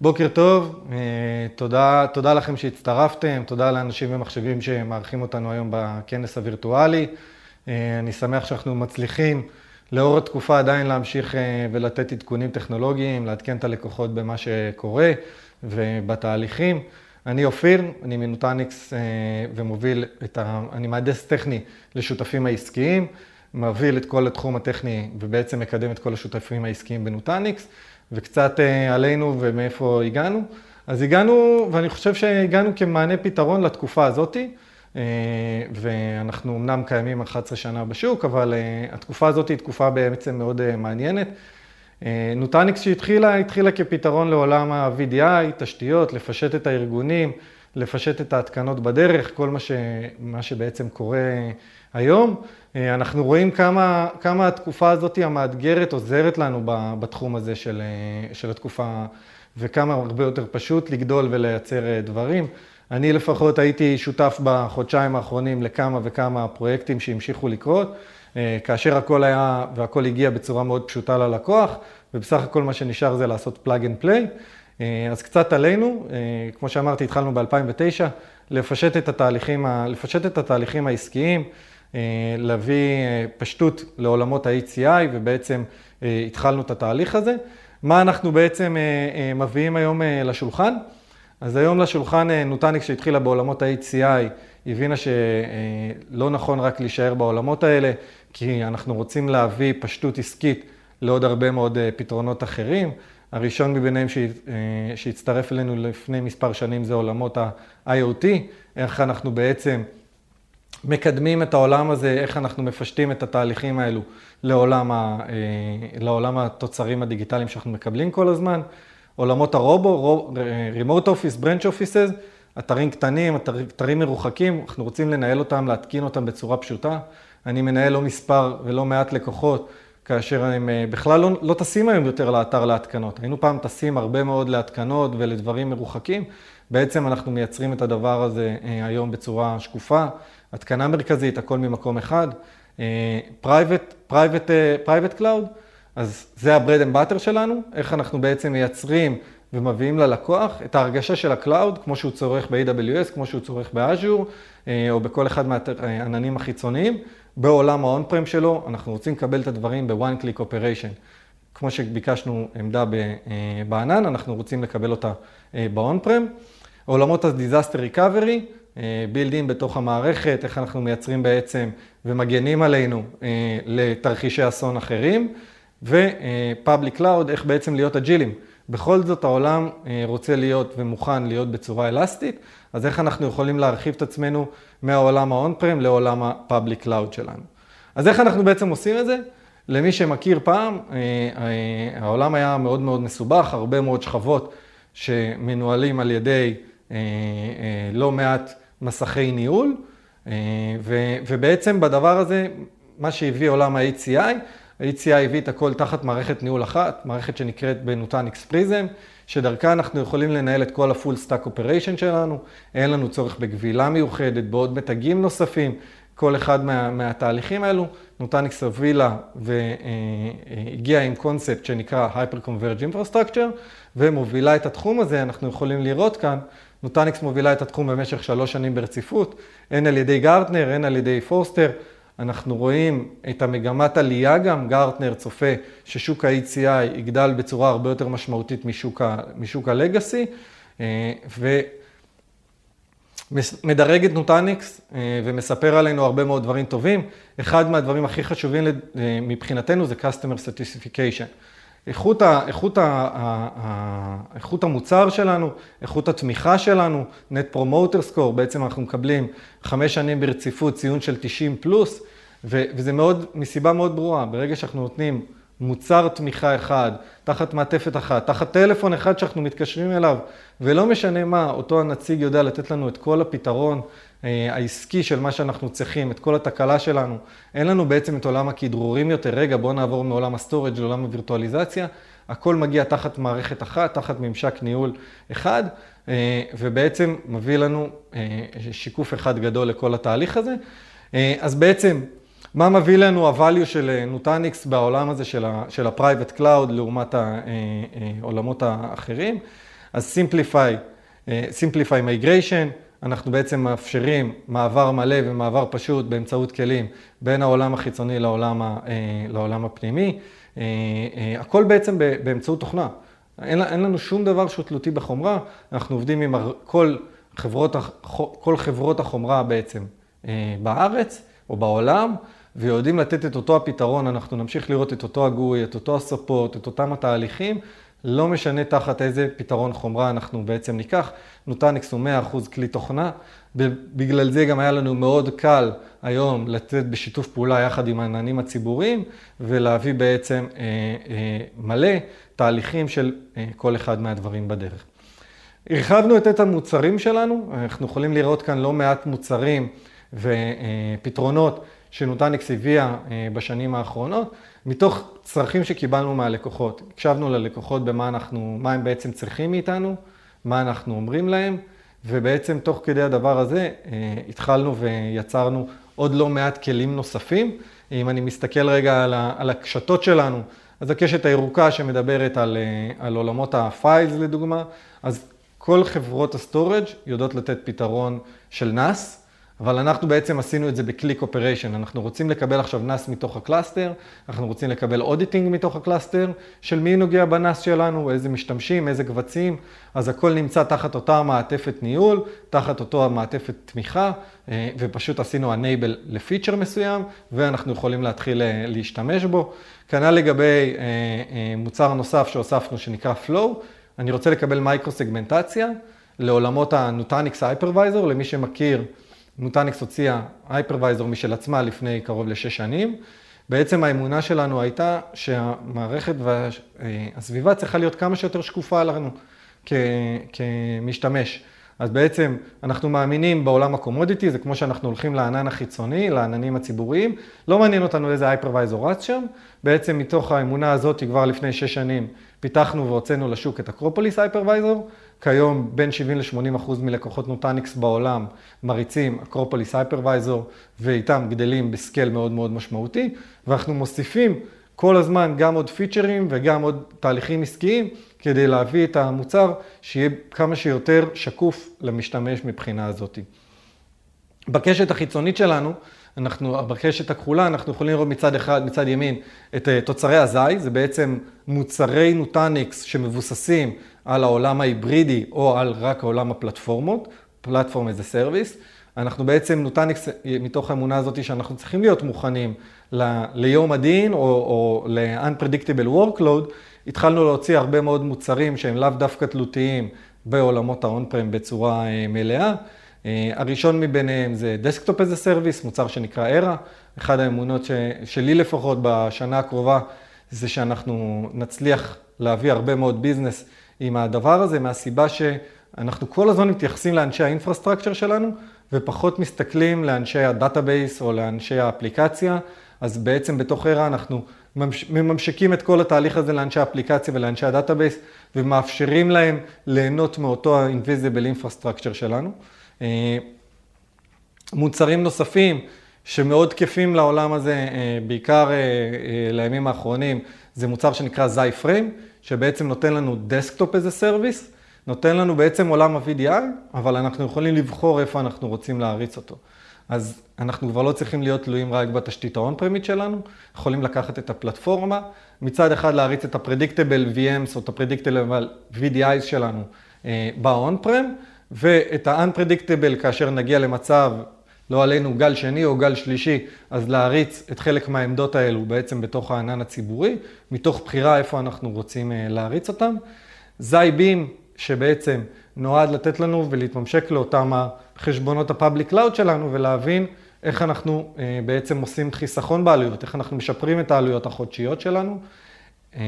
בוקר טוב, אה, תודה, תודה לכם שהצטרפתם, תודה לאנשים ומחשבים שמארחים אותנו היום בכנס הווירטואלי. אה, אני שמח שאנחנו מצליחים לאור התקופה עדיין להמשיך אה, ולתת עדכונים טכנולוגיים, לעדכן את הלקוחות במה שקורה ובתהליכים. אני אופיר, אני מנוטניקס ומוביל את ה... אני מהנדס טכני לשותפים העסקיים, מוביל את כל התחום הטכני ובעצם מקדם את כל השותפים העסקיים בנוטניקס. וקצת אה, עלינו ומאיפה הגענו. אז הגענו, ואני חושב שהגענו כמענה פתרון לתקופה הזאתי, אה, ואנחנו אמנם קיימים 11 שנה בשוק, אבל אה, התקופה הזאת היא תקופה בעצם מאוד מעניינת. נוטניקס שהתחילה, התחילה כפתרון לעולם ה-VDI, תשתיות, לפשט את הארגונים, לפשט את ההתקנות בדרך, כל מה, ש, מה שבעצם קורה היום. אה, אנחנו רואים כמה, כמה התקופה הזאת המאתגרת עוזרת לנו בתחום הזה של, אה, של התקופה, וכמה הרבה יותר פשוט לגדול ולייצר אה, דברים. אני לפחות הייתי שותף בחודשיים האחרונים לכמה וכמה פרויקטים שהמשיכו לקרות, כאשר הכל היה והכל הגיע בצורה מאוד פשוטה ללקוח, ובסך הכל מה שנשאר זה לעשות plug and play. אז קצת עלינו, כמו שאמרתי, התחלנו ב-2009, לפשט את התהליכים, לפשט את התהליכים העסקיים. אה, להביא אה, פשטות לעולמות ה-HCI ובעצם אה, התחלנו את התהליך הזה. מה אנחנו בעצם מביאים היום לשולחן? אז היום לשולחן נוטניק שהתחילה בעולמות ה-HCI, הבינה שלא נכון רק להישאר בעולמות האלה, כי אנחנו רוצים להביא פשטות עסקית לעוד הרבה מאוד פתרונות אחרים. הראשון מביניהם שהצטרף אלינו לפני מספר שנים זה עולמות ה-IoT, איך אנחנו בעצם מקדמים את העולם הזה, איך אנחנו מפשטים את התהליכים האלו לעולם, ה, אה, לעולם התוצרים הדיגיטליים שאנחנו מקבלים כל הזמן. עולמות הרובו, Remote Office, Branch Offices, אתרים קטנים, אתר, אתרים מרוחקים, אנחנו רוצים לנהל אותם, להתקין אותם בצורה פשוטה. אני מנהל לא מספר ולא מעט לקוחות, כאשר הם אה, בכלל לא, לא טסים היום יותר לאתר להתקנות. היינו פעם טסים הרבה מאוד להתקנות ולדברים מרוחקים. בעצם אנחנו מייצרים את הדבר הזה אה, היום בצורה שקופה. התקנה מרכזית, הכל ממקום אחד. private, private cloud, אז זה ה-bread and butter שלנו, איך אנחנו בעצם מייצרים ומביאים ללקוח את ההרגשה של ה cloud, כמו שהוא צורך ב-AWS, כמו שהוא צורך באז'ור, אה, או בכל אחד מהעננים החיצוניים. בעולם ה-on-prem שלו, אנחנו רוצים לקבל את הדברים ב-one click operation. כמו שביקשנו עמדה אה, בענן, אנחנו רוצים לקבל אותה אה, ב-on-prem. עולמות ה-disaster recovery, בילדים בתוך המערכת, איך אנחנו מייצרים בעצם ומגנים עלינו אה, לתרחישי אסון אחרים, ו-Public Cloud, איך בעצם להיות אג'ילים. בכל זאת העולם אה, רוצה להיות ומוכן להיות בצורה אלסטית, אז איך אנחנו יכולים להרחיב את עצמנו מהעולם ה-on-prem לעולם ה-public cloud שלנו. אז איך אנחנו בעצם עושים את זה? למי שמכיר פעם, אה, העולם היה מאוד מאוד מסובך, הרבה מאוד שכבות שמנוהלים על ידי לא מעט מסכי ניהול, אה, ובעצם בדבר הזה, מה שהביא עולם ה-HCI, ה-HCI הביא את הכל תחת מערכת ניהול אחת, מערכת שנקראת בנוטניקס פריזם, שדרכה אנחנו יכולים לנהל את כל ה-full stack operation שלנו, אין לנו צורך בגבילה מיוחדת, בעוד מתגים נוספים, כל אחד מה, מהתהליכים האלו. נוטניקס הובילה והגיעה עם קונספט שנקרא Hyper Converge Infrastructure, ומובילה את התחום הזה, אנחנו יכולים לראות כאן. נוטניקס מובילה את התחום במשך שלוש שנים ברציפות, הן על ידי גרטנר, הן על ידי פורסטר. אנחנו רואים את המגמת עלייה גם, גרטנר צופה ששוק ה- HCI יגדל בצורה הרבה יותר משמעותית משוק, ה- משוק ה legacy, אה, ומדרג את נוטניקס אה, ומספר עלינו הרבה מאוד דברים טובים. אחד מהדברים הכי חשובים אה, מבחינתנו זה Customer Certification. איכות, ה, איכות, ה, ה, ה, איכות המוצר שלנו, איכות התמיכה שלנו, Net Promoter Score, בעצם אנחנו מקבלים חמש שנים ברציפות ציון של 90 פלוס, ו, וזה מאוד, מסיבה מאוד ברורה, ברגע שאנחנו נותנים מוצר תמיכה אחד, תחת מעטפת אחת, תחת טלפון אחד שאנחנו מתקשרים אליו, ולא משנה מה, אותו הנציג יודע לתת לנו את כל הפתרון העסקי של מה שאנחנו צריכים, את כל התקלה שלנו. אין לנו בעצם את עולם הכדרורים יותר, רגע בואו נעבור מעולם ה storage לעולם הווירטואליזציה, הכל מגיע תחת מערכת אחת, תחת ממשק ניהול אחד, אה, ובעצם מביא לנו אה, שיקוף אחד גדול לכל התהליך הזה. אז בעצם, מה מביא לנו ה-value של נוטניקס בעולם הזה של ה-private cloud לעומת העולמות האחרים? אז Simplify, Simplify Migration, אנחנו בעצם מאפשרים מעבר מלא ומעבר פשוט באמצעות כלים בין העולם החיצוני לעולם, לעולם הפנימי. הכל בעצם באמצעות תוכנה. אין, אין לנו שום דבר שהוא תלותי בחומרה, אנחנו עובדים עם כל חברות, כל חברות החומרה בעצם בארץ או בעולם, ויודעים לתת את אותו הפתרון, אנחנו נמשיך לראות את אותו הגוי, את אותו הספות, את אותם התהליכים, לא משנה תחת איזה פתרון חומרה אנחנו בעצם ניקח. נוטניקס הוא 100% כלי תוכנה, בגלל זה גם היה לנו מאוד קל היום לתת בשיתוף פעולה יחד עם העננים הציבוריים, ולהביא בעצם אה, אה, מלא תהליכים של אה, כל אחד מהדברים בדרך. הרחבנו את המוצרים שלנו, אנחנו יכולים לראות כאן לא מעט מוצרים ופתרונות שנוטניקס הביאה בשנים האחרונות, מתוך צרכים שקיבלנו מהלקוחות. הקשבנו ללקוחות במה אנחנו, מה הם בעצם צריכים מאיתנו, מה אנחנו אומרים להם, ובעצם תוך כדי הדבר הזה התחלנו ויצרנו עוד לא מעט כלים נוספים. אם אני מסתכל רגע על הקשתות שלנו, אז הקשת הירוקה שמדברת על, על עולמות ה files לדוגמה, אז כל חברות ה storage יודעות לתת פתרון של NAS, אבל אנחנו בעצם עשינו את זה ב click operation. אנחנו רוצים לקבל עכשיו NAS מתוך ה cluster, אנחנו רוצים לקבל auditing מתוך ה cluster, של מי נוגע ב-NAS שלנו, איזה משתמשים, איזה קבצים, אז הכל נמצא תחת אותה מעטפת ניהול, תחת אותו מעטפת תמיכה, אה, ופשוט עשינו enable לפיצ'ר מסוים, ואנחנו יכולים להתחיל אה, להשתמש בו. כנ"ל לגבי אה, מוצר נוסף שהוספנו שנקרא Flow, אני רוצה לקבל מייקרו סגמנטציה לעולמות הנוטניקס hypervisor, למי שמכיר, נוטניקס הוציאה hypervisor משל עצמה לפני קרוב לשש שנים. בעצם האמונה שלנו הייתה שהמערכת והסביבה צריכה להיות כמה שיותר שקופה לנו כמשתמש. אז בעצם אנחנו מאמינים בעולם ה commodity, זה כמו שאנחנו הולכים לענן החיצוני, לעננים הציבוריים, לא מעניין אותנו איזה hypervisor רץ שם, בעצם מתוך האמונה הזאת כבר לפני שש שנים פיתחנו והוצאנו לשוק את Acropolis Hypervisor, כיום בין 70 ל-80 אחוז מלקוחות Nutanix בעולם מריצים Acropolis Hypervisor ואיתם גדלים ב scale מאוד מאוד משמעותי, ואנחנו מוסיפים כל הזמן גם עוד פיצ'רים וגם עוד תהליכים עסקיים כדי להביא את המוצר שיהיה כמה שיותר שקוף למשתמש מבחינה הזאת. בקשת החיצונית שלנו, אנחנו, בקשת הכחולה, אנחנו יכולים לראות מצד אחד, מצד ימין, את אה, תוצרי ה Xi, זה בעצם מוצרי Nutanix שמבוססים על העולם ההיברידי או על רק העולם הפלטפורמות, platform as a service. אנחנו בעצם, Nutanix, מתוך האמונה הזאת שאנחנו צריכים להיות מוכנים ל, ליום הדין או, או ל-unpredictable workload, התחלנו להוציא הרבה מאוד מוצרים שהם לאו דווקא תלותיים בעולמות ה-on-prem בצורה אה, מלאה. אה, הראשון מביניהם זה database as a service, מוצר שנקרא ERA. אחת האמונות ש, שלי לפחות בשנה הקרובה זה שאנחנו נצליח להביא הרבה מאוד business עם הדבר הזה, מהסיבה שאנחנו כל הזמן מתייחסים לאנשי ה infrastructure שלנו, ופחות מסתכלים לאנשי ה database או לאנשי האפליקציה. אז בעצם בתוך ERA אנחנו מממשקים את כל התהליך הזה לאנשי האפליקציה ולאנשי ה database, ומאפשרים להם ליהנות מאותו ה-invisible infrastructure שלנו. אה, מוצרים נוספים שמאוד תקפים לעולם הזה, אה, בעיקר אה, לימים האחרונים, זה מוצר שנקרא Xi שבעצם נותן לנו desktop as a service, נותן לנו בעצם עולם ה-VDI, אבל אנחנו יכולים לבחור איפה אנחנו רוצים להריץ אותו. אז אנחנו כבר לא צריכים להיות תלויים רק בתשתית ה-on-premise שלנו, יכולים לקחת את הפלטפורמה, מצד אחד להריץ את ה-predictable VMs או את ה-predictable VDIs שלנו ב-on-prem, ואת ה-unpredictable כאשר נגיע למצב, לא עלינו גל שני או גל שלישי, אז להריץ את חלק מהעמדות האלו בעצם בתוך הענן הציבורי, מתוך בחירה איפה אנחנו רוצים אה, להריץ אותם. זי בים, שבעצם נועד לתת לנו ולהתממשק לאותם החשבונות ה-public cloud שלנו ולהבין איך אנחנו אה, בעצם עושים חיסכון בעלויות, איך אנחנו משפרים את העלויות החודשיות שלנו. אה,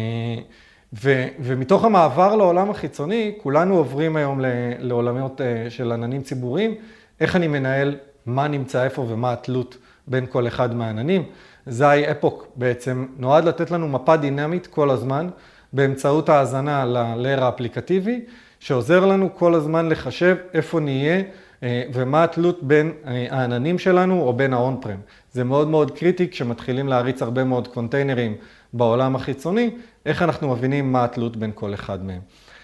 ו, ומתוך המעבר לעולם החיצוני, כולנו עוברים היום לעולמות של עננים ציבוריים, איך אני מנהל מה נמצא איפה ומה התלות בין כל אחד מהעננים. זי אפוק בעצם נועד לתת לנו מפה דינמית כל הזמן, באמצעות ההאזנה ל-layer האפליקטיבי, שעוזר לנו כל הזמן לחשב איפה נהיה אה, ומה התלות בין אה, העננים שלנו או בין ה-on-prem. זה מאוד מאוד קריטי כשמתחילים להריץ הרבה מאוד קונטיינרים בעולם החיצוני, איך אנחנו מבינים מה התלות בין כל אחד מהם.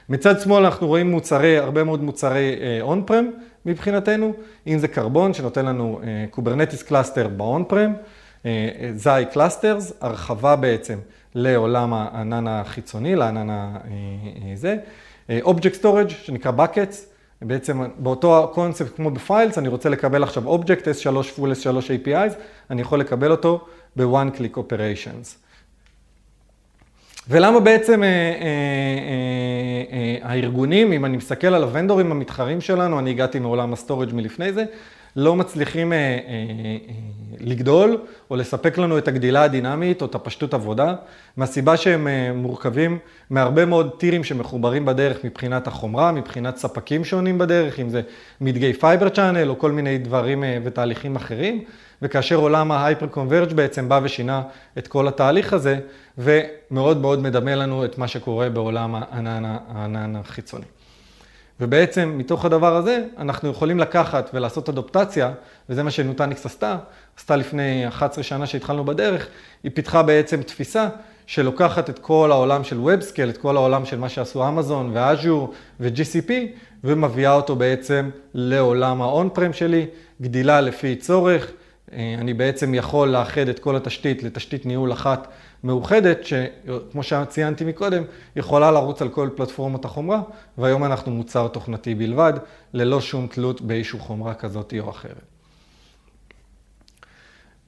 מצד שמאל אנחנו רואים מוצרי, הרבה מאוד מוצרי on uh, prem מבחינתנו, אם זה Karbon שנותן לנו Kubernetes cluster ב on prem, Xi Clusters, הרחבה בעצם לעולם הענן החיצוני, לענן הזה, object storage שנקרא buckets, בעצם באותו הקונספט כמו ב Files, אני רוצה לקבל עכשיו object S3 full S3 APIs, אני יכול לקבל אותו ב-one click operations. ולמה בעצם אה, אה, אה, אה, הארגונים, אם אני מסתכל על הוונדורים המתחרים שלנו, אני הגעתי מעולם ה storage מלפני זה, לא מצליחים אה, אה, אה, לגדול או לספק לנו את הגדילה הדינמית או את הפשטות עבודה, מהסיבה שהם אה, מורכבים מהרבה מאוד טירים שמחוברים בדרך מבחינת החומרה, מבחינת ספקים שונים בדרך, אם זה מתגי Fibre Channel או כל מיני דברים אה, ותהליכים אחרים, וכאשר עולם ה hyper converged בעצם בא ושינה את כל התהליך הזה, ומאוד מאוד מדמה לנו את מה שקורה בעולם הענן החיצוני. ובעצם מתוך הדבר הזה אנחנו יכולים לקחת ולעשות אדופטציה, וזה מה ש Nutanix עשתה, עשתה לפני 11 שנה שהתחלנו בדרך, היא פיתחה בעצם תפיסה שלוקחת את כל העולם של WebScale, את כל העולם של מה שעשו Amazon ו Azure ו-GCP, ומביאה אותו בעצם לעולם ה-on-prem שלי, גדילה לפי צורך. אה, אני בעצם יכול לאחד את כל התשתית לתשתית ניהול אחת מאוחדת, שכמו שציינתי מקודם, יכולה לרוץ על כל פלטפורמות החומרה, והיום אנחנו מוצר תוכנתי בלבד, ללא שום תלות באישור חומרה כזאת או אחרת.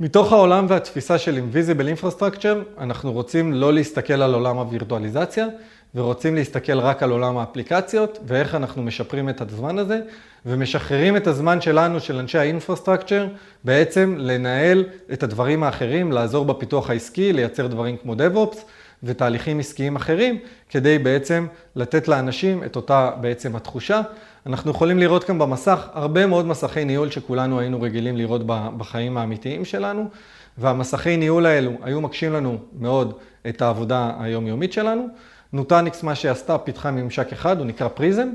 מתוך העולם והתפיסה של Invisible Infrastructure, אנחנו רוצים לא להסתכל על עולם הווירטואליזציה, ורוצים להסתכל רק על עולם האפליקציות, ואיך אנחנו משפרים את הזמן הזה, ומשחררים את הזמן שלנו, של אנשי האינפרסטרקצ'ר, בעצם לנהל את הדברים האחרים, לעזור בפיתוח העסקי, לייצר דברים כמו DevOps ותהליכים עסקיים אחרים, כדי בעצם לתת לאנשים את אותה בעצם התחושה. אנחנו יכולים לראות כאן במסך הרבה מאוד מסכי ניהול שכולנו היינו רגילים לראות בחיים האמיתיים שלנו, והמסכי ניהול האלו היו מקשים לנו מאוד את העבודה היומיומית שלנו. Nutanix, מה שעשתה, פיתחה ממשק אחד, הוא נקרא Prism.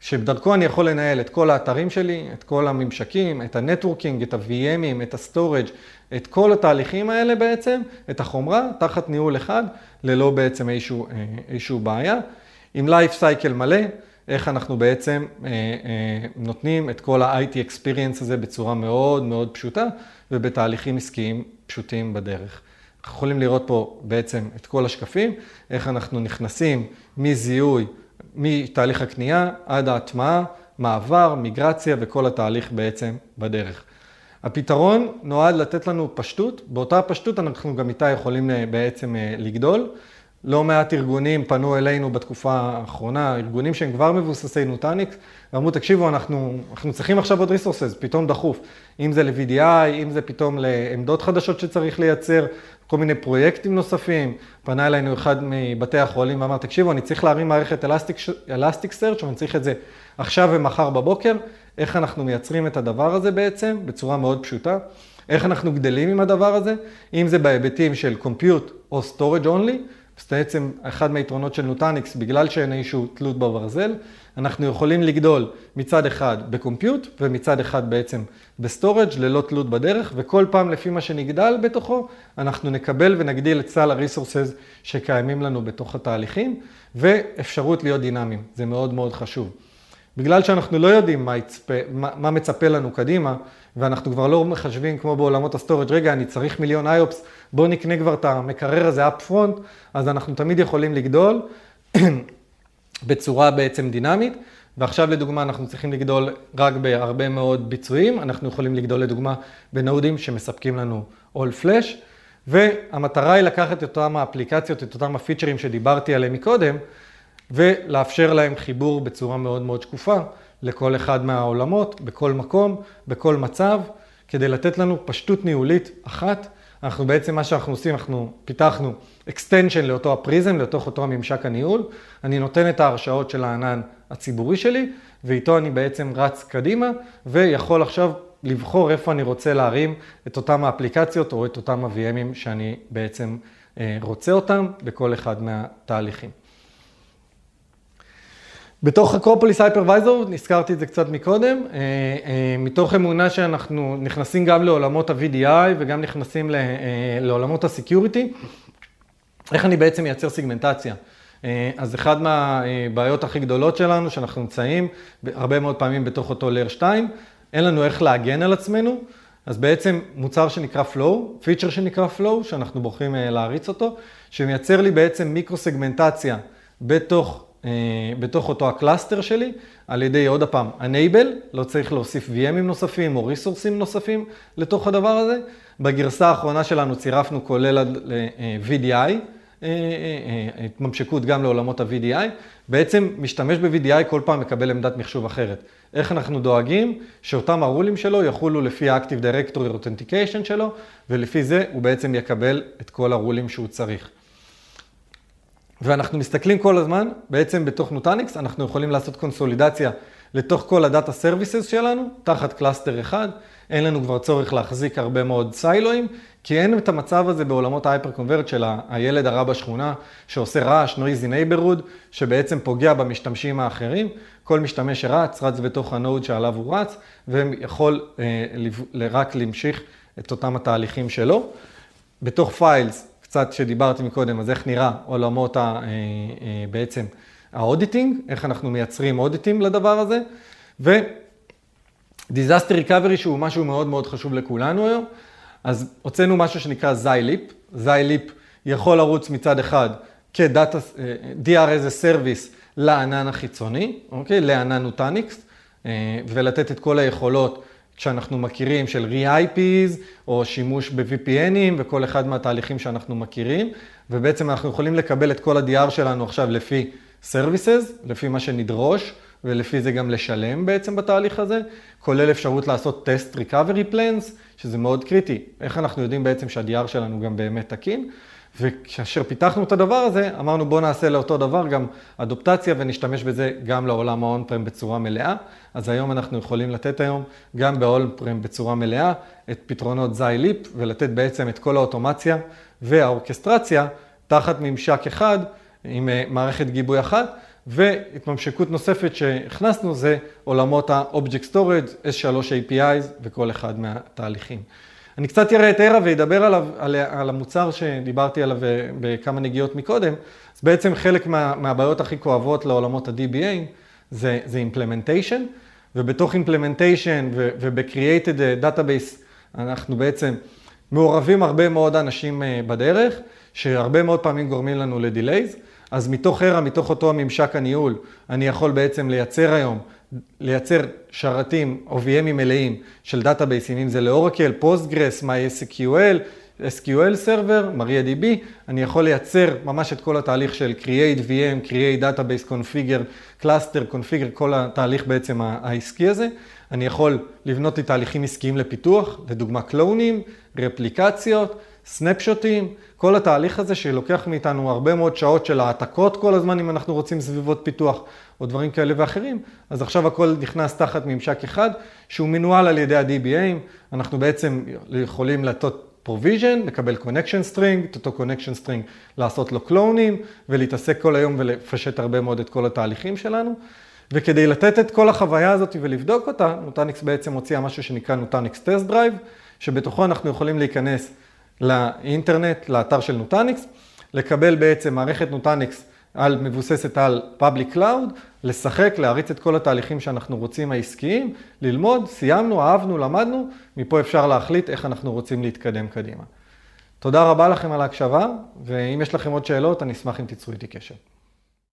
שבדרכו אני יכול לנהל את כל האתרים שלי, את כל הממשקים, את ה networking, את ה-VMים, את ה storage, את כל התהליכים האלה בעצם, את החומרה, תחת ניהול אחד, ללא בעצם איזשהו, אה, איזשהו בעיה. עם life cycle מלא, איך אנחנו בעצם אה, אה, נותנים את כל ה-IT experience הזה בצורה מאוד מאוד פשוטה ובתהליכים עסקיים פשוטים בדרך. יכולים לראות פה בעצם את כל השקפים, איך אנחנו נכנסים מזיהוי מתהליך הקנייה עד ההטמעה, מעבר, מיגרציה וכל התהליך בעצם בדרך. הפתרון נועד לתת לנו פשטות, באותה פשטות אנחנו גם איתה יכולים אה, בעצם אה, לגדול. לא מעט ארגונים פנו אלינו בתקופה האחרונה, ארגונים שהם כבר מבוססי נוטניקס, ואמרו, תקשיבו, אנחנו, אנחנו צריכים עכשיו עוד ריסורסס, פתאום דחוף. אם זה ל-VDI, אם זה פתאום לעמדות חדשות שצריך לייצר, כל מיני פרויקטים נוספים. פנה אלינו אחד מבתי החולים ואמר, תקשיבו, אני צריך להרים מערכת אלסטיק סרצ' ואני צריך את זה עכשיו ומחר בבוקר. איך אנחנו מייצרים את הדבר הזה בעצם, בצורה מאוד פשוטה. איך אנחנו גדלים עם הדבר הזה, אם זה בהיבטים של Compute או Storage Only, זה בעצם אחד מהיתרונות של נוטניקס, בגלל שאין איזשהו תלות בברזל, אנחנו יכולים לגדול מצד אחד ב compute ומצד אחד בעצם ב storage ללא תלות בדרך, וכל פעם לפי מה שנגדל בתוכו, אנחנו נקבל ונגדיל את סל ה resources שקיימים לנו בתוך התהליכים, ואפשרות להיות דינמיים, זה מאוד מאוד חשוב. בגלל שאנחנו לא יודעים מה, יצפה, מה, מה מצפה לנו קדימה, ואנחנו כבר לא מחשבים כמו בעולמות ה storage, רגע, אני צריך מיליון IOPS, בואו נקנה כבר את המקרר הזה up front, אז אנחנו תמיד יכולים לגדול בצורה בעצם דינמית. ועכשיו לדוגמה אנחנו צריכים לגדול רק בהרבה מאוד ביצועים, אנחנו יכולים לגדול לדוגמה בנודים שמספקים לנו all flash, והמטרה היא לקחת את אותם האפליקציות, את אותם הפיצ'רים שדיברתי עליהם מקודם, ולאפשר להם חיבור בצורה מאוד מאוד שקופה לכל אחד מהעולמות, בכל מקום, בכל מצב, כדי לתת לנו פשטות ניהולית אחת. אנחנו בעצם, מה שאנחנו עושים, אנחנו פיתחנו extension לאותו הפריזם, לתוך אותו הממשק הניהול. אני נותן את ההרשאות של הענן הציבורי שלי, ואיתו אני בעצם רץ קדימה, ויכול עכשיו לבחור איפה אני רוצה להרים את אותם האפליקציות או את אותם ה-VMים שאני בעצם אה, רוצה אותם בכל אחד מהתהליכים. בתוך אקרופוליס הייפרוויזור, נזכרתי את זה קצת מקודם, אה, אה, מתוך אמונה שאנחנו נכנסים גם לעולמות ה-VDI וגם נכנסים אה, לעולמות ה-Security, איך אני בעצם מייצר סיגמנטציה אז אחת מהבעיות הכי גדולות שלנו, שאנחנו נמצאים הרבה מאוד פעמים בתוך אותו layer 2, אין לנו איך להגן על עצמנו, אז בעצם מוצר שנקרא Flow, פיצ'ר שנקרא Flow, שאנחנו בוחרים להריץ אותו, שמייצר לי בעצם מיקרו-סגמנטציה בתוך, בתוך אותו ה cluster שלי, על ידי עוד הפעם, Enable, לא צריך להוסיף VMים נוספים או ריסורסים נוספים לתוך הדבר הזה. בגרסה האחרונה שלנו צירפנו כולל ל-VDI, התממשקות גם לעולמות ה-VDI. בעצם משתמש ב-VDI כל פעם מקבל עמדת מחשוב אחרת. איך אנחנו דואגים שאותם הרולים שלו יחולו לפי ה-Active Directory Authentication שלו, ולפי זה הוא בעצם יקבל את כל הרולים שהוא צריך. ואנחנו מסתכלים כל הזמן, בעצם בתוך נוטניקס, אנחנו יכולים לעשות קונסולידציה לתוך כל ה data services שלנו, תחת cluster אחד. אין לנו כבר צורך להחזיק הרבה מאוד סיילואים, כי אין את המצב הזה בעולמות ה hyper converged של הילד הרע בשכונה, שעושה רעש, noisy neighborhood, שבעצם פוגע במשתמשים האחרים. כל משתמש שרץ, רץ בתוך ה node שעליו הוא רץ, ויכול אה, רק להמשיך את אותם התהליכים שלו. בתוך Files, קצת שדיברתי מקודם, אז איך נראה עולמות ה, אה, אה, בעצם ה auditing, איך אנחנו מייצרים audit ים לדבר הזה, ו-disaster recovery שהוא משהו מאוד מאוד חשוב לכולנו היום, אז הוצאנו משהו שנקרא Xi Leap, Xi Leap יכול לרוץ מצד אחד כ data, DR as a service לענן החיצוני, אוקיי? לענן Nutanix, ולתת את כל היכולות שאנחנו מכירים של re-IPs או שימוש ב-VPN ים וכל אחד מהתהליכים שאנחנו מכירים, ובעצם אנחנו יכולים לקבל את כל ה-DR שלנו עכשיו לפי services, לפי מה שנדרוש, ולפי זה גם לשלם בעצם בתהליך הזה, כולל אפשרות לעשות test recovery plans, שזה מאוד קריטי, איך אנחנו יודעים בעצם שה-DR שלנו גם באמת תקין. וכאשר פיתחנו את הדבר הזה, אמרנו בואו נעשה לאותו דבר גם אדופטציה ונשתמש בזה גם לעולם ה-on-prem בצורה מלאה. אז היום אנחנו יכולים לתת היום גם ב-on-prem בצורה מלאה את פתרונות זי ליפ ולתת בעצם את כל האוטומציה והאורקסטרציה תחת ממשק אחד עם אה, מערכת גיבוי אחת. והתממשקות נוספת שהכנסנו זה עולמות ה-Object Storage, S3 APIs וכל אחד מהתהליכים. אני קצת אראה את ערה וידבר עליו, על, על המוצר שדיברתי עליו בכמה נגיעות מקודם. אז בעצם חלק מה, מהבעיות הכי כואבות לעולמות ה-DBA זה, זה implementation, ובתוך implementation וב-create database אנחנו בעצם מעורבים הרבה מאוד אנשים אה, בדרך, שהרבה מאוד פעמים גורמים לנו ל-delays. אז מתוך Era, מתוך אותו הממשק הניהול, אני יכול בעצם לייצר היום לייצר שרתים או VM ים מלאים של database ים, אם זה ל Oracle, Postgres, MySQL, SQL Server, MariaDB, אני יכול לייצר ממש את כל התהליך של Create VM, Create Database, Configure, Cluster, Configure, כל התהליך בעצם העסקי הזה. אני יכול לבנות לי תהליכים עסקיים לפיתוח, לדוגמה קלונים, רפליקציות, סנפשוטים, כל התהליך הזה שלוקח מאיתנו הרבה מאוד שעות של העתקות כל הזמן אם אנחנו רוצים סביבות פיתוח או דברים כאלה ואחרים, אז עכשיו הכל נכנס תחת ממשק אחד שהוא מנוהל על ידי ה-DBAים, אנחנו בעצם יכולים לתת provision, לקבל connection string, את אותו connection string לעשות לו קלונים ולהתעסק כל היום ולפשט הרבה מאוד את כל התהליכים שלנו. וכדי לתת את כל החוויה הזאת ולבדוק אותה, Nutanix בעצם הוציאה משהו שנקרא Nutanix Test Drive, שבתוכו אנחנו יכולים להיכנס לאינטרנט, לאתר של Nutanix, לקבל בעצם מערכת Nutanix על, מבוססת על Public Cloud, לשחק, להריץ את כל התהליכים שאנחנו רוצים העסקיים, ללמוד, סיימנו, אהבנו, למדנו, מפה אפשר להחליט איך אנחנו רוצים להתקדם קדימה. תודה רבה לכם על ההקשבה, ואם יש לכם עוד שאלות, אני אשמח אם תיצרו איתי קשר.